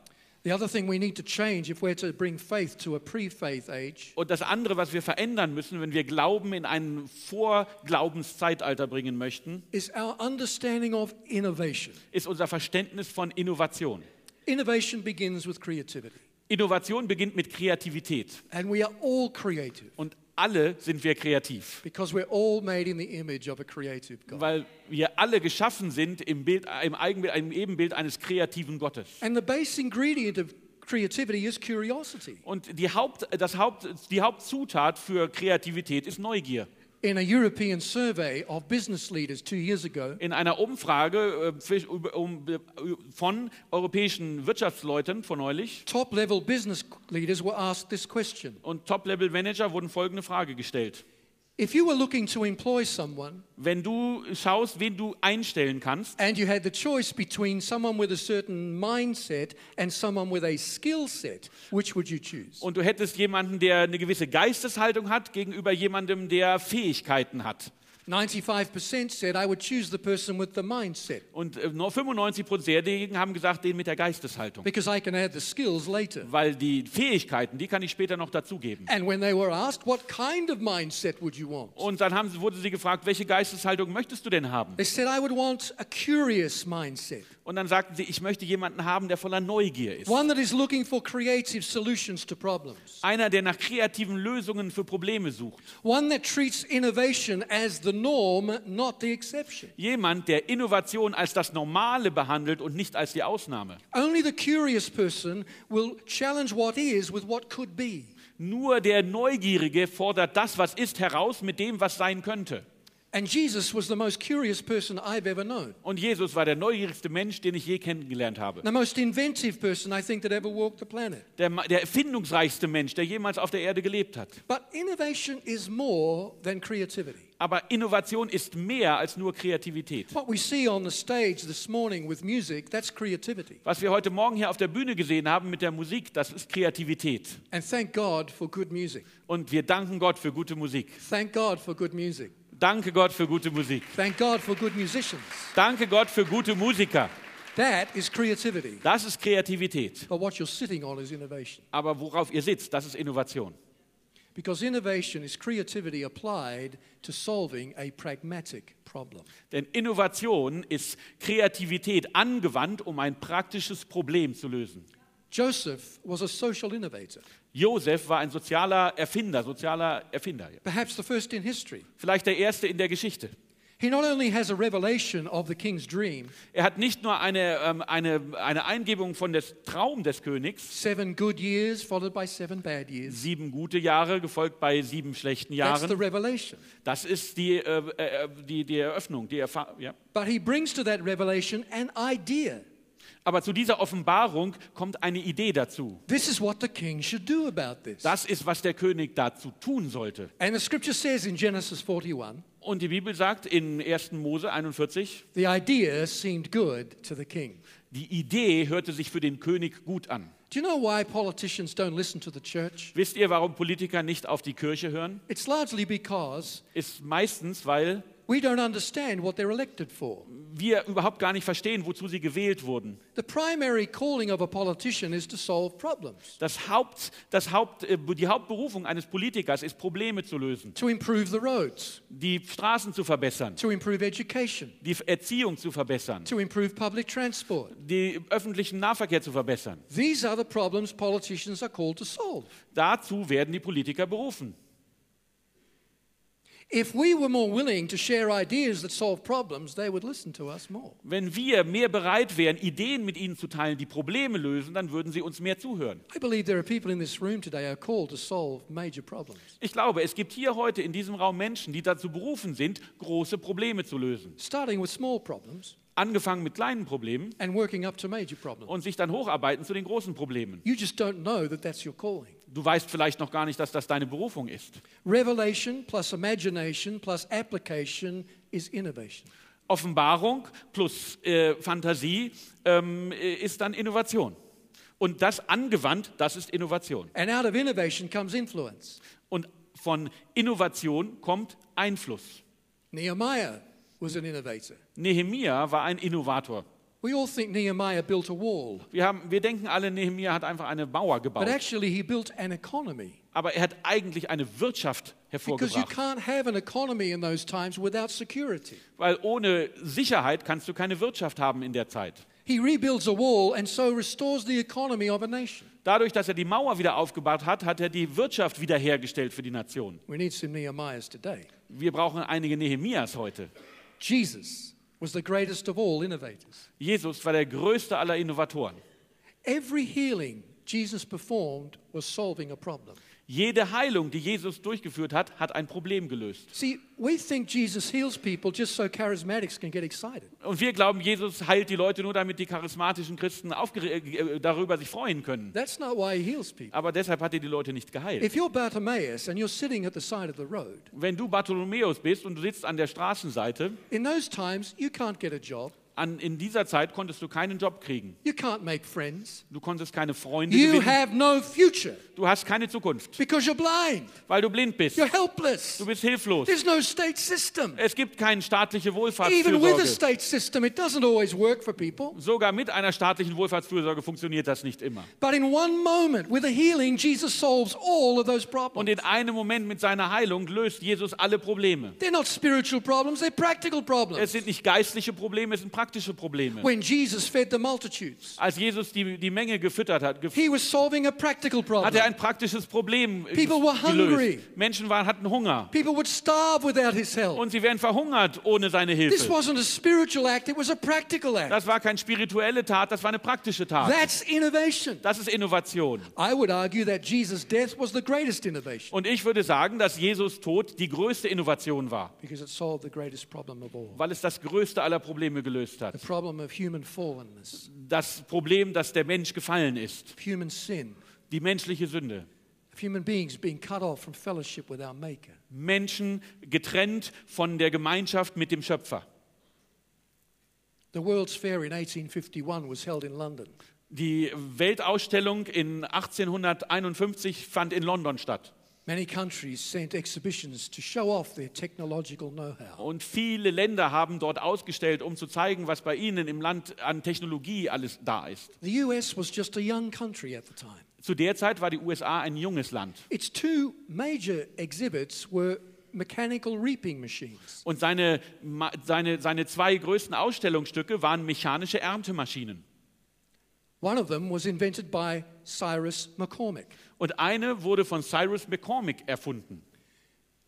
The other thing we need to change if we're to bring faith to a pre faith age Und das andere, was wir verändern müssen, wenn wir Glauben in ein Vorglaubenszeitalter bringen möchten, is our understanding of innovation. ist unser Verständnis von Innovation. Innovation begins with creativity, Innovation beginnt mit Kreativität. and we are all creative Und alle sind wir kreativ, because we're all made in the image of a creative God. weil wir alle geschaffen sind im, Bild, im, Eigenbild, im Ebenbild eines kreativen Gottes. And the base ingredient of creativity is curiosity. Und die, Haupt, das Haupt, die Hauptzutat für Kreativität ist Neugier. In a European survey of business leaders two years ago, In einer Umfrage äh, von europäischen Wirtschaftsleuten von neulich. Top level business leaders were asked this question. Und Top-Level-Manager wurden folgende Frage gestellt. If you were looking to employ someone Wenn du schaust, wen du einstellen kannst and you had the choice between someone with a certain mindset and someone with a skill set, which would you choose? und du hättest jemanden, der eine gewisse Geisteshaltung hat, gegenüber jemandem, der Fähigkeiten hat. 95% said I would choose the person with the mindset Und äh, nur 95 Prozent derjenigen haben gesagt, den mit der Geisteshaltung. because I can add the skills later. Weil die Fähigkeiten, die kann ich später noch dazugeben. And when they were asked, what kind of mindset would you want? Und dann haben, wurde sie gefragt, welche Geisteshaltung möchtest du denn haben? They said, I would want a curious mindset, Und dann sagten sie, ich möchte jemanden haben, der voller Neugier ist. one that is looking for creative solutions to problems, Einer, der nach kreativen Lösungen für Probleme sucht. one that treats innovation as the norm, not the exception. Jemand, der Innovation als das Normale behandelt und nicht als die Ausnahme. Only the curious person will challenge what is with what could be. Nur der Neugierige fordert das, was ist, heraus mit dem, was sein könnte. And Jesus was the most curious person I've ever known. Und Jesus war der neugierigste Mensch, den ich je kennengelernt habe. The most inventive person I think that ever walked the planet. Der, der erfindungsreichste Mensch, der jemals auf der Erde gelebt hat. But innovation is more than creativity. Aber Innovation ist mehr als nur Kreativität. What we see on the stage this morning with music, that's creativity. Was wir heute Morgen hier auf der Bühne gesehen haben mit der Musik, das ist Kreativität. And thank God for good music. Und wir danken Gott für gute Musik. Thank God for good music. Danke Gott für gute Musik. Thank God for good musicians. Danke Gott für gute Musiker. That is creativity. Das ist Kreativität. But what you're sitting on is innovation. Aber worauf ihr sitzt, das ist Innovation. Because innovation is creativity applied to solving a pragmatic problem. Denn Innovation ist Kreativität angewandt, um ein praktisches Problem zu lösen. Joseph was a social innovator, Josef war ein sozialer Erfinder, sozialer Erfinder. perhaps the first in history. Vielleicht der erste in der Geschichte. He not only has a revelation of the king's dream, Er hat nicht nur eine, ähm, eine, eine Eingebung von des Traum des Königs, seven good years followed by seven bad years. sieben gute Jahre gefolgt bei sieben schlechten That's the Jahren. revelation. Das ist die, äh, äh, die, die Eröffnung, die Erfa ja. But he brings to that revelation an idea. Aber zu dieser Offenbarung kommt eine Idee dazu. This is what the king should do about this. Das ist, was der König dazu tun sollte. And the scripture says in Genesis 41 Und die Bibel sagt in 1. Mose 41, the idea seemed good to the king. die Idee hörte sich für den König gut an. Do you know why politicians don't listen to the church? Wisst ihr, warum Politiker nicht auf die Kirche hören? It's largely because Ist meistens, weil we don't understand what they're elected for. wir überhaupt gar nicht verstehen, wozu sie gewählt wurden. The primary calling of a politician is to solve problems, Das Haupt, das Haupt, äh, die Hauptberufung eines Politikers ist, Probleme zu lösen, to improve the roads, die Straßen zu verbessern, to improve education, die Erziehung zu verbessern, to improve public transport. den öffentlichen Nahverkehr zu verbessern. These are the problems politicians are called to solve. Dazu werden die Politiker berufen. Wenn wir mehr bereit wären, Ideen mit ihnen zu teilen, die Probleme lösen, dann würden sie uns mehr zuhören. I believe there are people in this room today who are called to solve major problems, Ich glaube, es gibt hier heute in diesem Raum Menschen, die dazu berufen sind, große Probleme zu lösen. starting with small problems Angefangen mit kleinen Problemen and working up to major problems. und sich dann hocharbeiten zu den großen Problemen. You just don't know that that's your calling. Du weißt vielleicht noch gar nicht, dass das deine Berufung ist. Revelation plus imagination plus application is innovation. Offenbarung plus äh, Fantasie ähm, äh, ist dann Innovation. Und das angewandt, das ist Innovation. And out of innovation comes influence. Und von Innovation kommt Einfluss. Nehemiah was an innovator. Nehemia war ein Innovator. We all think Nehemiah built a wall, Wir, haben, wir denken alle, Nehemia hat einfach eine Mauer but gebaut. actually he built an economy. Aber er hat eigentlich eine Wirtschaft Because you hervorgebracht. can't have an economy in those times without security. Weil ohne Sicherheit kannst du keine Wirtschaft haben in der Zeit. He rebuilds a wall and so restores the economy of a nation. Dadurch, dass er die Mauer wieder aufgebaut hat, hat er die Wirtschaft wiederhergestellt für die Nation. We need some Nehemiahs today. Wir brauchen einige Nehemias heute. Jesus was the greatest of all innovators. Jesus war der größte aller Innovatoren. Every healing Jesus performed was solving a problem. Jede Heilung, die Jesus durchgeführt hat, hat ein Problem gelöst. See, we think Jesus heals people just so charismatics can get excited. Und wir glauben, Jesus heilt die Leute nur, damit die charismatischen Christen aufgere- äh, darüber sich freuen können. That's not why he heals people. Aber deshalb hat er die Leute nicht geheilt. If you're Bartimaeus and you're sitting at the side of the road, Wenn du Bartholomäus bist und du sitzt an der Straßenseite, in those times you can't get a job, an, in dieser Zeit konntest du keinen Job kriegen. you can't make friends, Du konntest keine Freunde you gewinnen. have no future Du hast keine Zukunft, because you're blind, weil du blind bist. you're helpless. Du bist hilflos. There's no state system. Es gibt keine staatliche Even with a Wohlfahrtsfürsorge. state system, it doesn't always work for people. Sogar mit einer staatlichen Wohlfahrtsfürsorge funktioniert das nicht immer. But in one moment, with a healing, Jesus solves all of those Und problems. in einem Moment mit seiner Heilung löst Jesus alle Probleme. They're not spiritual problems, they're practical Es problems. sind nicht geistliche Probleme, es sind praktische Probleme. When Jesus fed the multitudes, Als Jesus die, die Menge gefüttert hat, gef he was solving a practical hat problem. er ein praktisches Problem äh, People were hungry. gelöst. Menschen waren, hatten Hunger People would starve without his help. und sie wären verhungert ohne seine This Hilfe. wasn't a spiritual act, it was a practical act. Das war keine spirituelle Tat, das war eine praktische Tat. That's innovation. Das ist Innovation. I would argue that Jesus' death was the greatest innovation Und ich würde sagen, dass Jesus Tod die größte Innovation war, because it solved the greatest problem of all weil es das größte aller Probleme gelöst hat. the problem of human fallenness, Das Problem, dass der Mensch gefallen ist, of human sin, die menschliche Sünde. of human beings being cut off from fellowship with our Maker. Menschen getrennt von der Gemeinschaft mit dem Schöpfer. The World's Fair in 1851 was held in London. Die Weltausstellung in 1851 fand in London statt. Many countries sent exhibitions to show off their technological know-how. Und viele Länder haben dort ausgestellt, um zu zeigen, was bei ihnen im Land an Technologie alles da ist. The US was just a young country at the time. Zu der Zeit war die USA ein junges Land. Its two major exhibits were mechanical reaping machines. Und seine, seine, seine zwei größten Ausstellungsstücke waren mechanische Erntemaschinen. One of them was invented by Cyrus McCormick. Und eine wurde von Cyrus McCormick erfunden.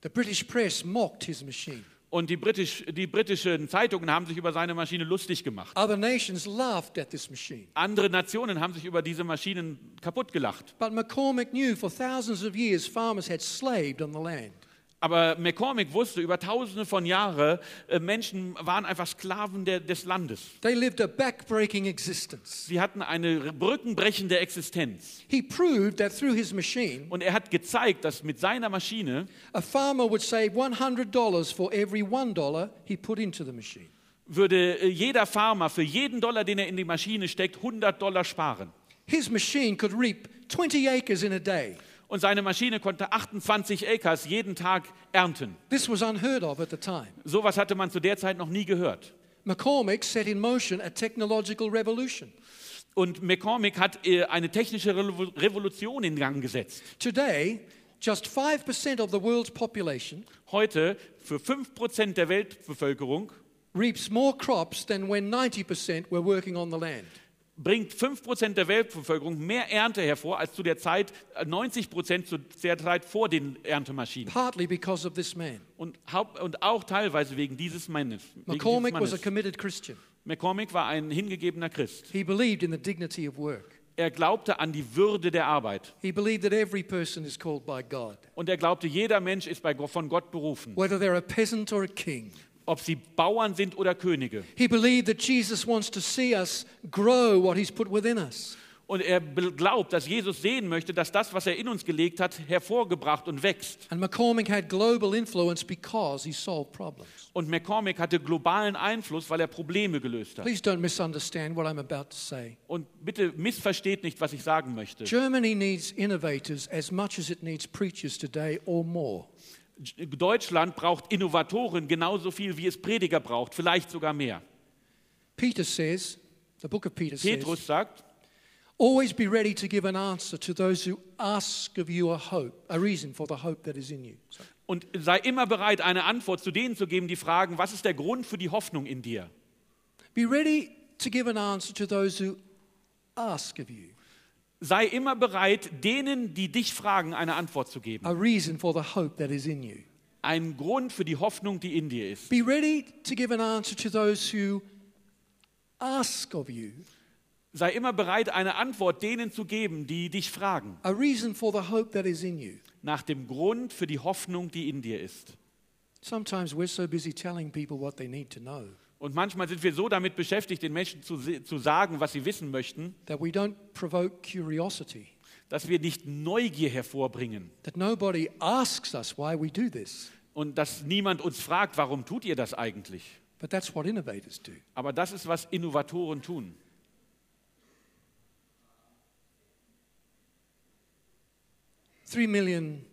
The British press mocked his machine. Und die, Britisch, die britischen Zeitungen haben sich über seine Maschine lustig gemacht. Other nations laughed at this machine. Andere Nationen haben sich über diese Maschinen kaputt gelacht. But McCormick knew for thousands of years farmers had slaved on the land. Aber McCormick wusste, über tausende von Jahren, äh, Menschen waren einfach Sklaven der, des Landes. They lived a backbreaking existence. Sie hatten eine brückenbrechende Existenz. He proved that through his machine, Und er hat gezeigt, dass mit seiner Maschine a farmer would save $100 for every $1 he put into the machine. würde äh, jeder Farmer für jeden Dollar, den er in die Maschine steckt, 100 Dollar sparen. His machine could reap 20 acres in a day. Und seine Maschine konnte 28 Acres jeden Tag ernten. This was unheard of at the time. Sowas hatte man zu der Zeit noch nie gehört. McCormick set in motion a technological revolution. Und McCormick hat äh, eine technische Revo- Revolution in Gang gesetzt. Today, just 5% of the world's population Heute für 5% der Weltbevölkerung reaps more crops than when 90% were working on the land. Bringt 5% der Weltbevölkerung mehr Ernte hervor als zu der Zeit äh, 90% zu der Zeit vor den Erntemaschinen. Partly because of this man. Und, und auch teilweise wegen dieses Mannes. Wegen dieses McCormick was a Mannes. committed Christian. McCormick war ein hingegegebener Christ. He believed in the dignity of work. Er glaubte an die Würde der Arbeit. He believed that every person is called by God, Und er glaubte, jeder Mensch ist bei, von Gott berufen. whether they're a peasant or a king. Ob sie Bauern sind oder Könige. He believed that Jesus wants to see us grow what he's put within us. Und er glaubt, dass Jesus sehen möchte, dass das, was er in uns gelegt hat, hervorgebracht und wächst. And McCormick had global influence because he solved problems. Und McCormick hatte globalen Einfluss, weil er Probleme gelöst hat. Please don't misunderstand what I'm about to say. Und bitte missversteht nicht, was ich sagen möchte. Germany needs innovators as much as it needs preachers today or more. Deutschland braucht Innovatoren genauso viel, wie es Prediger braucht, vielleicht sogar mehr. Peter says, the book of Peter says, Petrus sagt, always be ready to give an answer to those who ask of you a hope, a reason for the hope that is in you. So, und sei immer bereit, eine Antwort zu denen zu geben, die fragen, was ist der Grund für die Hoffnung in dir? be ready to give an answer to those who ask of you, Sei immer bereit, denen, die dich fragen, eine Antwort zu geben. a reason for the hope that is in you. Ein Grund für die Hoffnung, die in dir ist. Be ready to give an answer to those who ask of you, Sei immer bereit, eine Antwort denen zu geben, die dich fragen, a reason for the hope that is in you. nach dem Grund für die Hoffnung, die in dir ist. Sometimes we're so busy telling people what they need to know Und manchmal sind wir so damit beschäftigt, den Menschen zu, zu sagen, was sie wissen möchten, that we don't provoke curiosity, dass wir nicht Neugier hervorbringen that nobody asks us why we do this. und dass niemand uns fragt, warum tut ihr das eigentlich? But that's what innovators do. Aber das ist, was Innovatoren tun. Three million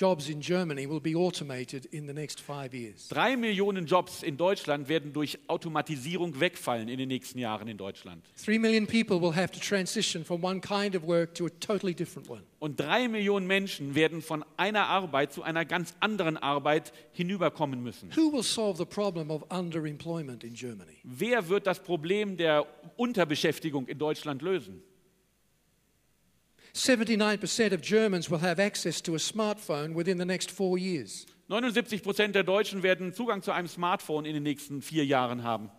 jobs in Germany will be automated in the next five years. Drei Millionen Jobs in Deutschland werden durch Automatisierung wegfallen in den nächsten Jahren in Deutschland. Three million people will have to transition from one kind of work to a totally different one. Und drei Millionen Menschen werden von einer Arbeit zu einer ganz anderen Arbeit hinüberkommen müssen. Who will solve the problem of underemployment in Germany? Wer wird das Problem der Unterbeschäftigung in Deutschland lösen? 79% of Germans will have access to a smartphone within the next four years. 79 Prozent der Deutschen werden Zugang zu einem Smartphone in den nächsten vier Jahren haben.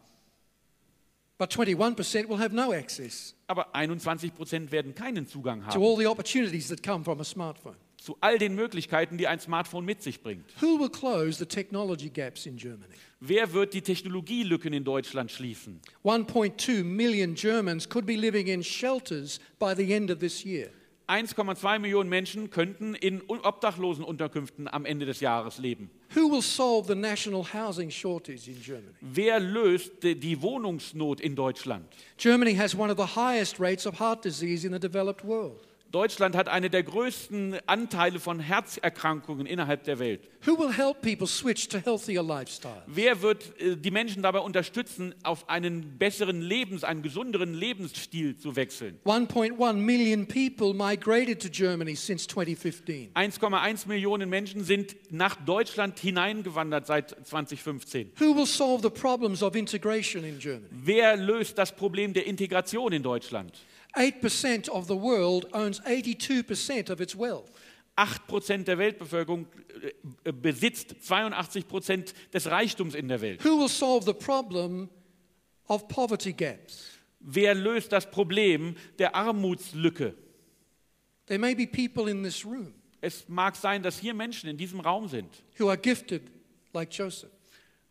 But 21% will have no access Aber 21 Prozent werden keinen Zugang to haben all the opportunities that come from a smartphone. zu all den Möglichkeiten, die ein Smartphone mit sich bringt. Who will close the technology gaps in Germany? Wer wird die Technologielücken in Deutschland schließen? 1.2 million Germans could be living in shelters by the end of this year. 1,2 Millionen Menschen könnten in Obdachlosenunterkünften am Ende des Jahres leben. Who will solve the national housing shortage in Germany? Wer löst die Wohnungsnot in Deutschland? Germany has one of the highest rates of heart disease in the developed world. Deutschland hat eine der größten Anteile von Herzerkrankungen innerhalb der Welt. Who will help people switch to healthier lifestyles? Wer wird äh, die Menschen dabei unterstützen, auf einen besseren Lebens, einen gesünderen Lebensstil zu wechseln? 1.1 million people migrated to Germany since 2015. 1,1 Millionen Menschen sind nach Deutschland hineingewandert seit 2015. Who will solve the problems of integration in Germany? Wer löst das Problem der Integration in Deutschland? 8% of the world owns 82% of its wealth. 8% der Weltbevölkerung äh, äh, besitzt 82% des Reichtums in der Welt. Who will solve the problem of poverty gaps? Wer löst das Problem der Armutslücke? There may be people in this room Es mag sein, dass hier Menschen in diesem Raum sind, who are gifted like Joseph,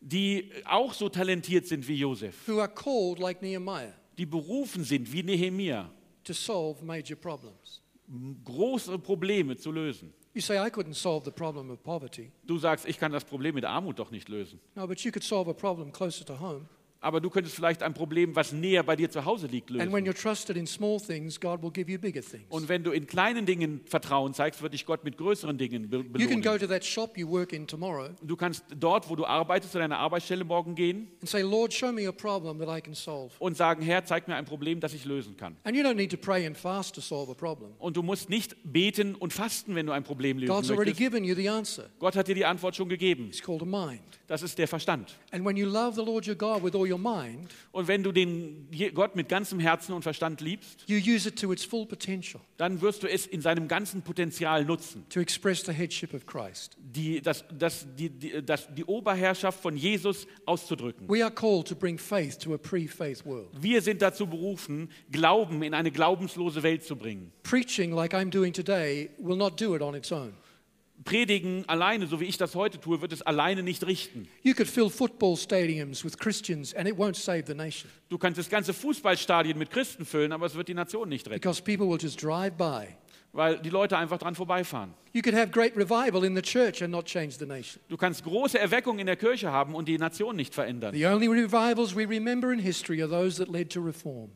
die auch so talentiert sind wie Josef, who are called like Nehemiah die berufen sind wie Nehemia, to solve major problems. große Probleme zu lösen. You say, I couldn't solve the problem of poverty. Du sagst, ich kann das Problem mit Armut doch nicht lösen. No, but you could solve a problem closer to home. Aber du könntest vielleicht ein Problem, was näher bei dir zu Hause liegt, lösen. things. Und wenn du in kleinen Dingen Vertrauen zeigst, wird dich Gott mit größeren Dingen be belohnen. Du kannst dort, wo du arbeitest, zu deiner Arbeitsstelle morgen gehen say, und sagen, Herr, zeig mir ein Problem, das ich lösen kann. Und du musst nicht beten und fasten, wenn du ein Problem lösen God's möchtest. Gott hat dir die Antwort schon gegeben. It's called a mind. Das ist der Verstand. Mind, Und wenn du den Gott mit ganzem Herzen und Verstand liebst, you use it to its full potential dann wirst du es in seinem ganzen Potenzial nutzen. to express the headship of Christ. Die, das, das, die, die, das, die Oberherrschaft von Jesus auszudrücken. We are called to bring faith to a pre faith world. Wir sind dazu berufen, Glauben in eine glaubenslose Welt zu bringen. Preaching like I'm doing today will not do it on its own. Predigen alleine, so wie ich das heute tue, wird es alleine nicht richten. You could fill football stadiums with Christians and it won't save the nation Du kannst das ganze Fußballstadion mit Christen füllen, aber es wird die Nation nicht retten, because people will just drive by. weil die Leute einfach dran vorbeifahren. You could have great revival in the church and not change the nation. Du kannst große Erweckung in der Kirche haben und die Nation nicht verändern. The only revivals we remember in history are those that led to reform.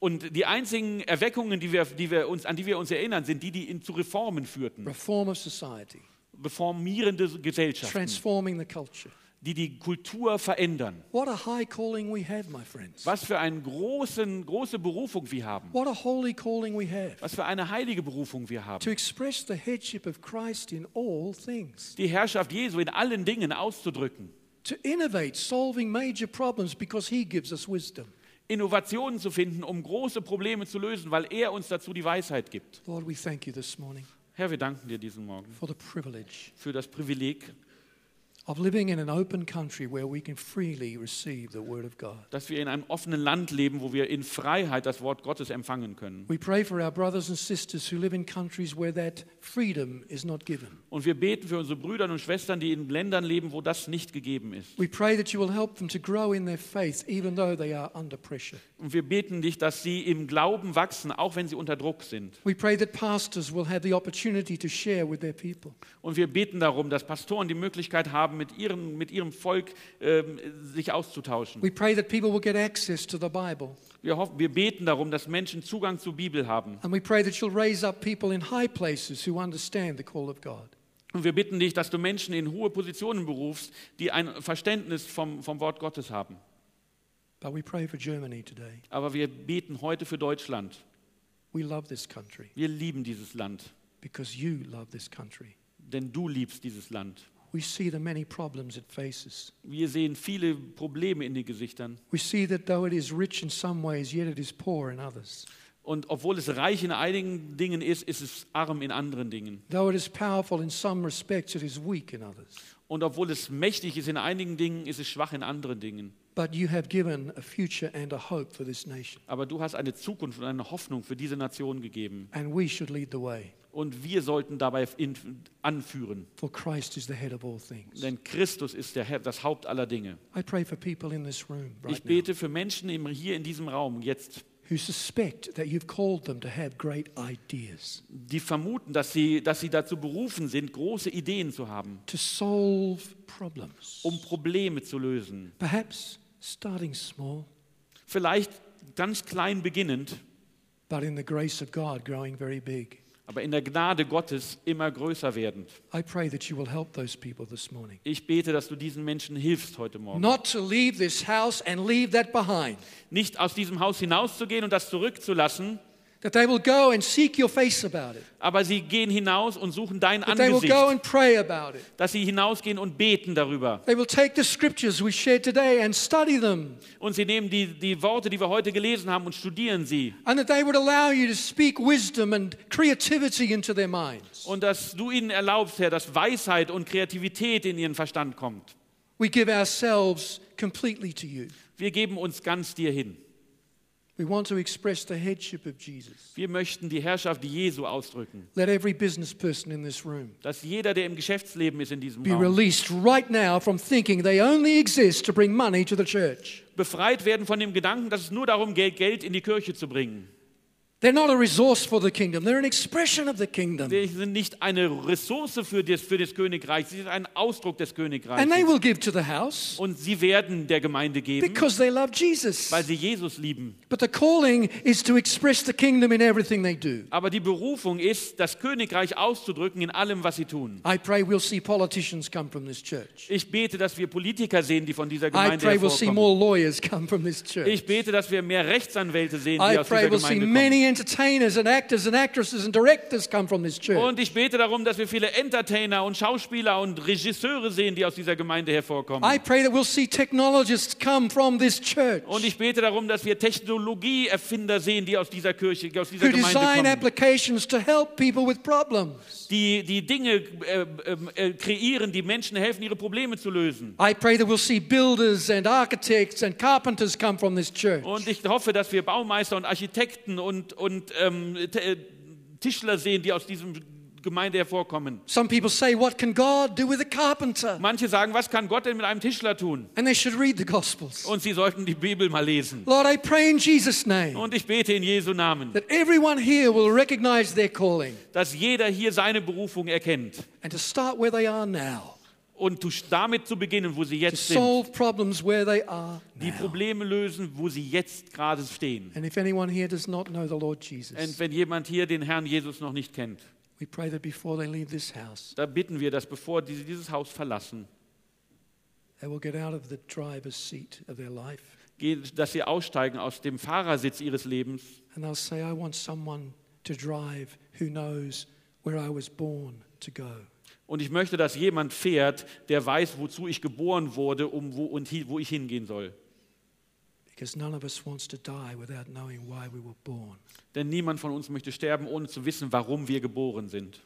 Und die einzigen Erweckungen, die wir, die wir uns, an die wir uns erinnern, sind die, die in, zu Reformen führten. Reform of society, Reformierende Gesellschaften, transforming the culture. die die Kultur verändern. What a high calling we have, my friends. Was für eine großen, große Berufung wir haben. What a holy calling we have Was für eine heilige Berufung wir haben. to express the headship of Christ in all things, Die Herrschaft Jesu in allen Dingen auszudrücken. to innovate, solving major problems because He gives us wisdom. Innovationen zu finden, um große Probleme zu lösen, weil er uns dazu die Weisheit gibt. Lord, we thank you this morning Herr, wir danken dir diesen Morgen for the privilege für das Privileg, dass wir in einem offenen Land leben, wo wir in Freiheit das Wort Gottes empfangen können. We pray for our brothers and sisters who live in countries where that freedom is not given. Und wir beten für unsere Brüder und Schwestern, die in Ländern leben, wo das nicht gegeben ist. We pray that you will help them to grow in their faith even though they are under pressure. Und wir beten dich, dass sie im Glauben wachsen, auch wenn sie unter Druck sind. We pray that pastors will have the opportunity to share with their people. Und wir beten darum, dass Pastoren die Möglichkeit haben, mit ihrem, mit ihrem Volk ähm, sich auszutauschen. We pray that people will get access to the Bible. Wir, hoffen, wir beten darum, dass Menschen Zugang zur Bibel haben. And we pray that you'll raise up people in high places who understand the call of God. Und wir bitten dich, dass du Menschen in hohe Positionen berufst, die ein Verständnis vom, vom Wort Gottes haben. But we pray for Germany today. Aber wir beten heute für Deutschland. We love this country Wir lieben dieses Land, because you love this country. denn du liebst dieses Land. We see the many problems it faces. Wir sehen viele Probleme in den Gesichtern. We see that though it is rich in some ways, yet it is poor in others. Und obwohl es reich in einigen Dingen ist, ist es arm in anderen Dingen. Though it is powerful in some respects, it is weak in others. Und obwohl es mächtig ist in einigen Dingen, ist es schwach in anderen Dingen. But you have given a future and a hope for this nation. Aber du hast eine Zukunft und eine Hoffnung für diese Nation gegeben. And we should lead the way, Und wir sollten dabei anführen. for Christ is the head of all things. Denn Christus ist der Herr, das Haupt aller Dinge. I pray for people in this room Ich bete für Menschen hier in diesem Raum jetzt, die vermuten, dass sie, dass sie dazu berufen sind, große Ideen zu haben, to solve problems. um Probleme zu lösen. Perhaps starting small, Vielleicht ganz klein beginnend, but in the grace of God growing very big. Aber in der Gnade Gottes immer größer werdend. I pray that you will help those people this morning. Ich bete, dass du diesen Menschen hilfst heute Morgen. Not to leave this house and leave that behind. Nicht aus diesem Haus hinauszugehen und das zurückzulassen, That they will go and seek your face about it. aber sie gehen hinaus und suchen dein That they will Angesicht. go and pray about it. Dass sie hinausgehen und beten darüber. They will take the scriptures we shared today and study them. Und sie nehmen die, die Worte, die wir heute gelesen haben, und studieren sie. And that they would allow you to speak wisdom and creativity into their minds. Und dass du ihnen erlaubst, Herr, dass Weisheit und Kreativität in ihren Verstand kommt. We give ourselves completely to you. Wir geben uns ganz dir hin. Wir möchten die Herrschaft Jesu ausdrücken. Let every business person in this room Dass jeder, der im Geschäftsleben ist in diesem be Raum, released right now from thinking they only exist to bring money to the church. befreit werden von dem Gedanken, dass es nur darum geht, Geld in die Kirche zu bringen. They're not a resource for the kingdom, they're an expression of the kingdom. Sie sind nicht eine Ressource für das, für das Königreich, sie sind ein Ausdruck des And they Königreichs. will give to the house Und sie werden der Gemeinde geben, because they love Jesus. weil sie Jesus lieben. But the calling is to express the kingdom in everything they do. Aber die Berufung ist, das Königreich auszudrücken in allem, was sie tun. I pray we'll see politicians come from this church. Ich bete, dass wir Politiker sehen, die von dieser I Gemeinde pray we'll see hervorkommen. more lawyers come from this church. Ich bete, dass wir mehr Rechtsanwälte sehen, I die aus pray dieser we'll see Gemeinde kommen. many entertainers and actors and actresses and directors come from this church. Und ich bete darum, dass wir viele Entertainer und Schauspieler und Regisseure sehen, die aus dieser Gemeinde hervorkommen. I pray that we'll see technologists come from this church Und ich bete darum, dass wir Technologieerfinder sehen, die aus dieser Kirche, aus dieser who Gemeinde design kommen, applications to help people with problems. die die Dinge äh, äh, äh, kreieren, die Menschen helfen, ihre Probleme zu lösen. I pray that we'll see builders and architects and carpenters come from this church. Und ich hoffe, dass wir Baumeister und Architekten und, und ähm, äh, Tischler sehen, die aus diesem Gemeinde hervorkommen. Some people say, What can God do with a carpenter? Manche sagen, was kann Gott denn mit einem Tischler tun? And they should read the Gospels. Und sie sollten die Bibel mal lesen. Lord, I pray in Jesus' name Und ich bete in Jesu Namen, that everyone here will recognize their calling dass jeder hier seine Berufung erkennt. and to start where they are now, Und damit zu beginnen, wo sie jetzt sind. solve problems where they are Die. Probleme lösen, wo sie jetzt gerade stehen. And if anyone here does not know the Lord Und wenn jemand hier den Herrn Jesus noch nicht kennt, we pray that before they leave this house, da bitten wir, dass bevor sie dieses Haus verlassen, they will get out of the driver's seat of their life gehen- dass sie aussteigen aus dem Fahrersitz ihres Lebens and they'll say, I want someone to drive who knows where I was born to go. Und ich möchte, dass jemand fährt, der weiß, wozu ich geboren wurde um wo, und wo ich hingehen soll. Denn niemand von uns möchte sterben, ohne zu wissen, warum wir geboren sind.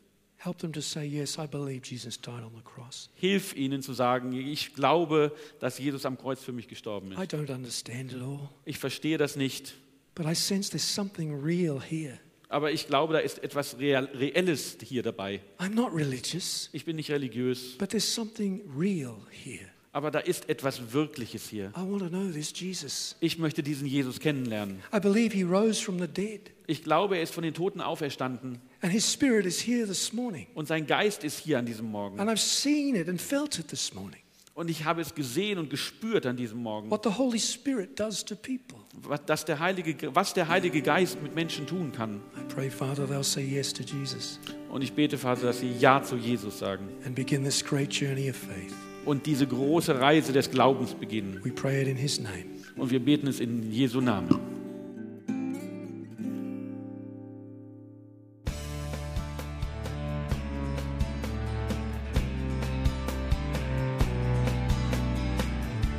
Hilf ihnen zu sagen, ich glaube, dass Jesus am Kreuz für mich gestorben I ist. don't understand it all, Ich verstehe das nicht, but I sense there's something real here. Aber ich glaube, da ist etwas Real, Reelles hier dabei. I'm not religious, Ich bin nicht religiös, but there's something real here. aber da ist etwas Wirkliches hier. I want to know this Jesus. Ich möchte diesen Jesus kennenlernen. I believe he rose from the dead, Ich glaube, er ist von den Toten auferstanden and his spirit is here this morning. und sein Geist ist hier an diesem Morgen. And I've seen it and felt it this morning. Und ich habe es gesehen und gespürt an diesem Morgen, What the Holy Spirit does to people. was, dass der Heilige, was der Heilige Geist mit Menschen tun kann. I pray, Father, they'll say yes to Jesus Und ich bete, Vater, dass sie Ja zu Jesus sagen and begin this great journey of faith. und diese große Reise des Glaubens beginnen. We pray it in his name. Und wir beten es in Jesu Namen.